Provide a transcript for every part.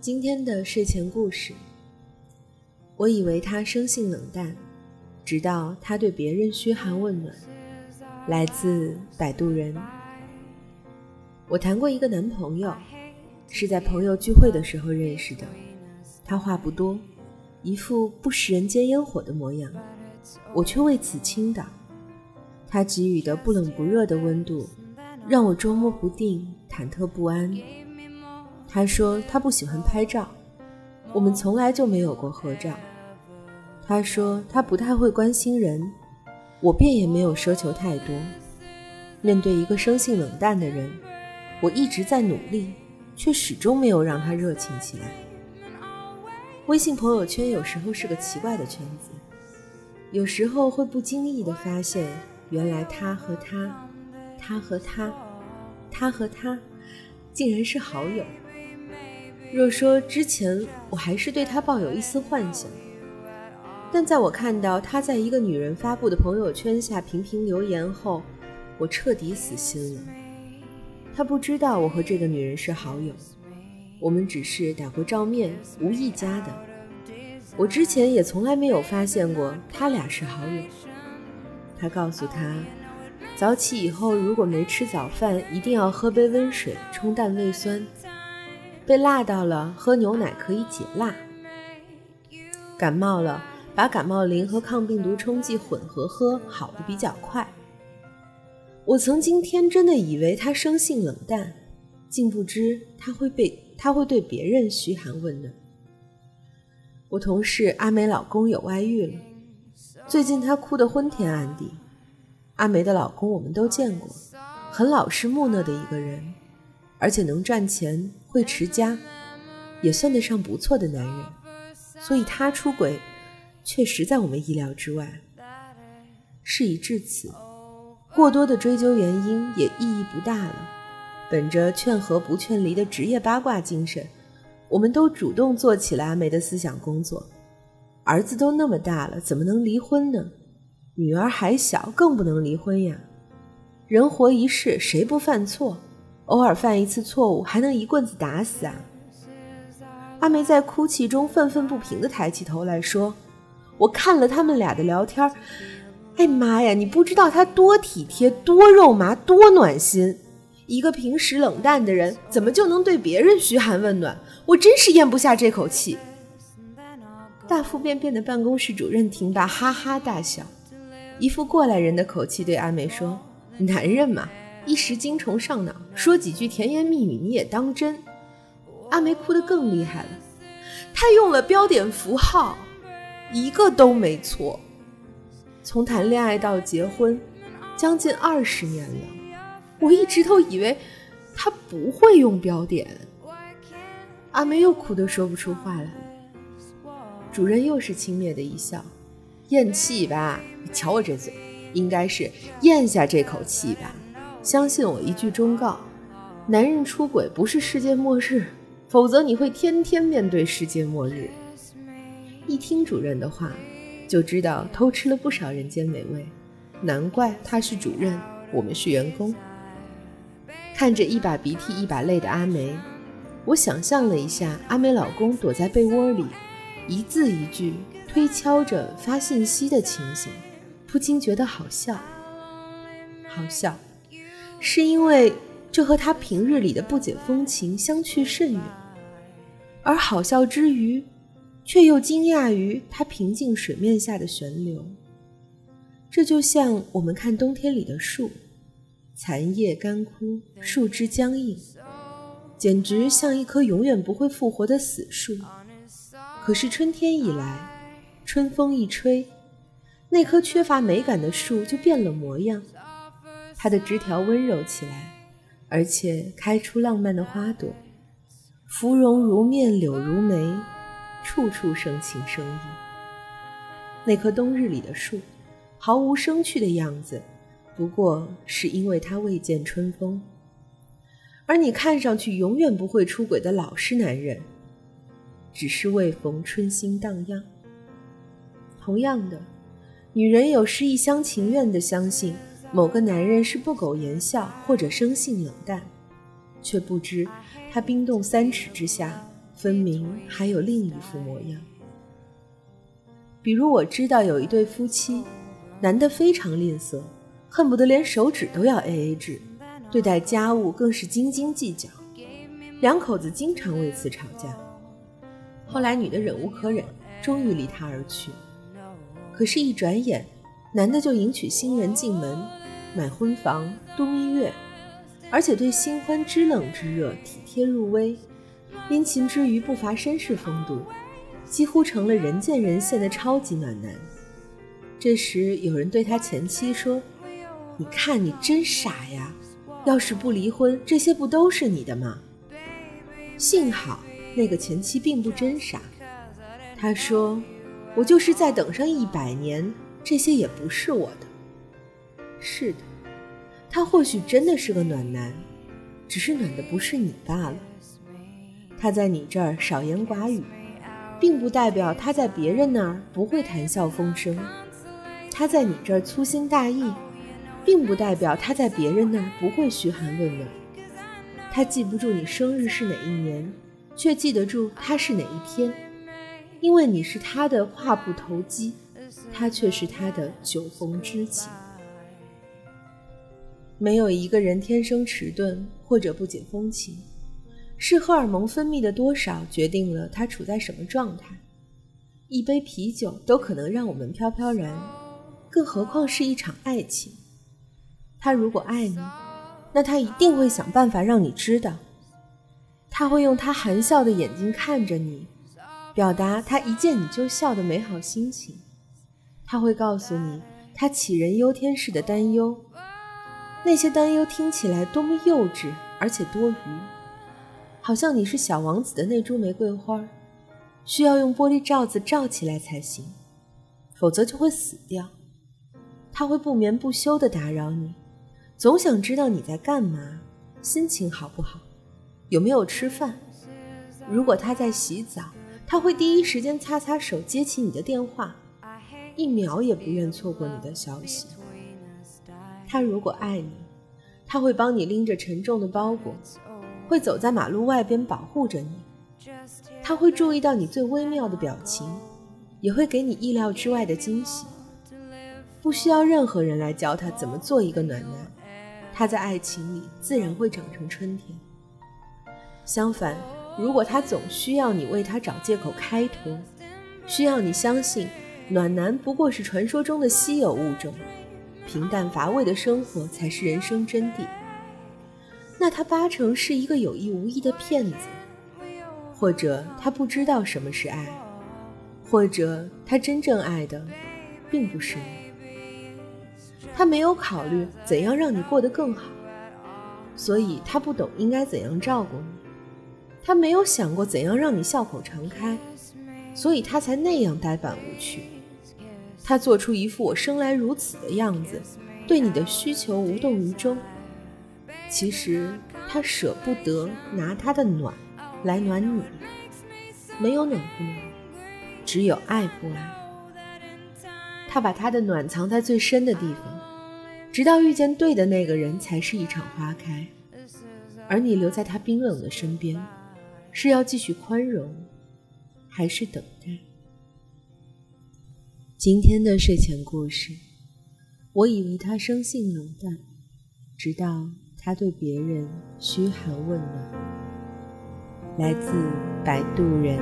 今天的睡前故事，我以为他生性冷淡，直到他对别人嘘寒问暖。来自摆渡人。我谈过一个男朋友，是在朋友聚会的时候认识的。他话不多，一副不食人间烟火的模样，我却为此倾倒。他给予的不冷不热的温度，让我捉摸不定，忐忑不安。他说他不喜欢拍照，我们从来就没有过合照。他说他不太会关心人，我便也没有奢求太多。面对一个生性冷淡的人，我一直在努力，却始终没有让他热情起来。微信朋友圈有时候是个奇怪的圈子，有时候会不经意地发现，原来他和他，他和他，他和他，竟然是好友。若说之前我还是对他抱有一丝幻想，但在我看到他在一个女人发布的朋友圈下频频留言后，我彻底死心了。他不知道我和这个女人是好友，我们只是打过照面，无意加的。我之前也从来没有发现过他俩是好友。他告诉他，早起以后如果没吃早饭，一定要喝杯温水冲淡胃酸。被辣到了，喝牛奶可以解辣。感冒了，把感冒灵和抗病毒冲剂混合喝，好的比较快。我曾经天真的以为他生性冷淡，竟不知他会被他会对别人嘘寒问暖。我同事阿梅老公有外遇了，最近她哭得昏天暗地。阿梅的老公我们都见过，很老实木讷的一个人。而且能赚钱，会持家，也算得上不错的男人，所以他出轨，确实在我们意料之外。事已至此，过多的追究原因也意义不大了。本着劝和不劝离的职业八卦精神，我们都主动做起了阿梅的思想工作。儿子都那么大了，怎么能离婚呢？女儿还小，更不能离婚呀。人活一世，谁不犯错？偶尔犯一次错误，还能一棍子打死啊？阿梅在哭泣中愤愤不平地抬起头来说：“我看了他们俩的聊天，哎妈呀，你不知道他多体贴、多肉麻、多暖心。一个平时冷淡的人，怎么就能对别人嘘寒问暖？我真是咽不下这口气。”大腹便便的办公室主任听罢，哈哈大笑，一副过来人的口气对阿梅说：“男人嘛。”一时精虫上脑，说几句甜言蜜语，你也当真？阿梅哭得更厉害了，她用了标点符号，一个都没错。从谈恋爱到结婚，将近二十年了，我一直都以为他不会用标点。阿梅又哭得说不出话来了，主任又是轻蔑的一笑：“咽气吧，你瞧我这嘴，应该是咽下这口气吧。”相信我一句忠告：男人出轨不是世界末日，否则你会天天面对世界末日。一听主任的话，就知道偷吃了不少人间美味，难怪他是主任，我们是员工。看着一把鼻涕一把泪的阿梅，我想象了一下阿梅老公躲在被窝里，一字一句推敲着发信息的情形，不禁觉得好笑，好笑。是因为这和他平日里的不解风情相去甚远，而好笑之余，却又惊讶于他平静水面下的旋流。这就像我们看冬天里的树，残叶干枯，树枝僵硬，简直像一棵永远不会复活的死树。可是春天一来，春风一吹，那棵缺乏美感的树就变了模样。它的枝条温柔起来，而且开出浪漫的花朵，芙蓉如面，柳如眉，处处生情生意。那棵冬日里的树，毫无生趣的样子，不过是因为它未见春风。而你看上去永远不会出轨的老实男人，只是未逢春心荡漾。同样的，女人有时一厢情愿地相信。某个男人是不苟言笑或者生性冷淡，却不知他冰冻三尺之下分明还有另一副模样。比如我知道有一对夫妻，男的非常吝啬，恨不得连手指都要 A A 制，对待家务更是斤斤计较，两口子经常为此吵架。后来女的忍无可忍，终于离他而去。可是，一转眼，男的就迎娶新人进门，买婚房，度蜜月，而且对新欢知冷知热，体贴入微，殷勤之余不乏绅士风度，几乎成了人见人羡的超级暖男。这时，有人对他前妻说：“你看你真傻呀，要是不离婚，这些不都是你的吗？”幸好那个前妻并不真傻，他说。我就是再等上一百年，这些也不是我的。是的，他或许真的是个暖男，只是暖的不是你罢了。他在你这儿少言寡语，并不代表他在别人那儿不会谈笑风生；他在你这儿粗心大意，并不代表他在别人那儿不会嘘寒问暖。他记不住你生日是哪一年，却记得住他是哪一天。因为你是他的话不投机，他却是他的酒逢知己。没有一个人天生迟钝或者不解风情，是荷尔蒙分泌的多少决定了他处在什么状态。一杯啤酒都可能让我们飘飘然，更何况是一场爱情。他如果爱你，那他一定会想办法让你知道，他会用他含笑的眼睛看着你。表达他一见你就笑的美好心情，他会告诉你他杞人忧天式的担忧，那些担忧听起来多么幼稚而且多余，好像你是小王子的那株玫瑰花，需要用玻璃罩子罩起来才行，否则就会死掉。他会不眠不休地打扰你，总想知道你在干嘛，心情好不好，有没有吃饭。如果他在洗澡。他会第一时间擦擦手，接起你的电话，一秒也不愿错过你的消息。他如果爱你，他会帮你拎着沉重的包裹，会走在马路外边保护着你。他会注意到你最微妙的表情，也会给你意料之外的惊喜。不需要任何人来教他怎么做一个暖男，他在爱情里自然会长成春天。相反。如果他总需要你为他找借口开脱，需要你相信暖男不过是传说中的稀有物种，平淡乏味的生活才是人生真谛，那他八成是一个有意无意的骗子，或者他不知道什么是爱，或者他真正爱的并不是你，他没有考虑怎样让你过得更好，所以他不懂应该怎样照顾你。他没有想过怎样让你笑口常开，所以他才那样呆板无趣。他做出一副我生来如此的样子，对你的需求无动于衷。其实他舍不得拿他的暖来暖你，没有暖不暖，只有爱不爱。他把他的暖藏在最深的地方，直到遇见对的那个人，才是一场花开。而你留在他冰冷的身边。是要继续宽容，还是等待？今天的睡前故事，我以为他生性冷淡，直到他对别人嘘寒问暖。来自摆渡人。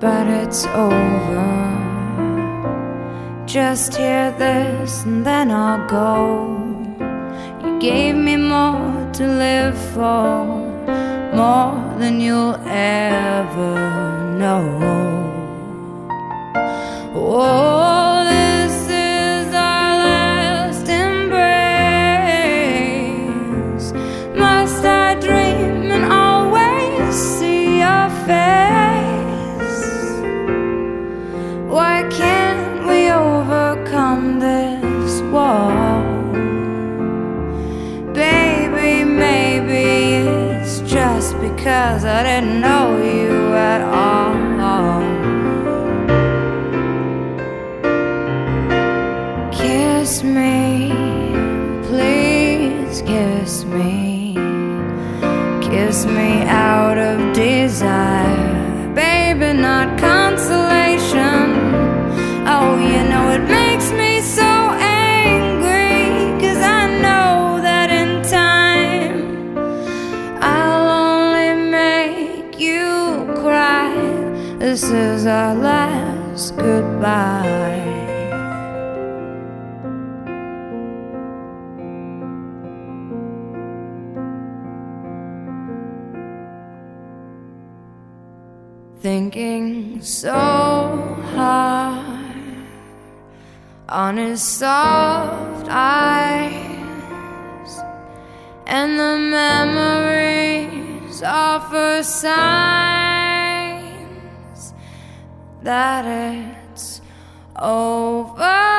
but it's over. Just hear this and then I'll go. You gave me more to live for, more than you'll ever know. Oh. Cause I didn't know you Is our last goodbye. Thinking so hard on his soft eyes and the memories of offer signs that it's over.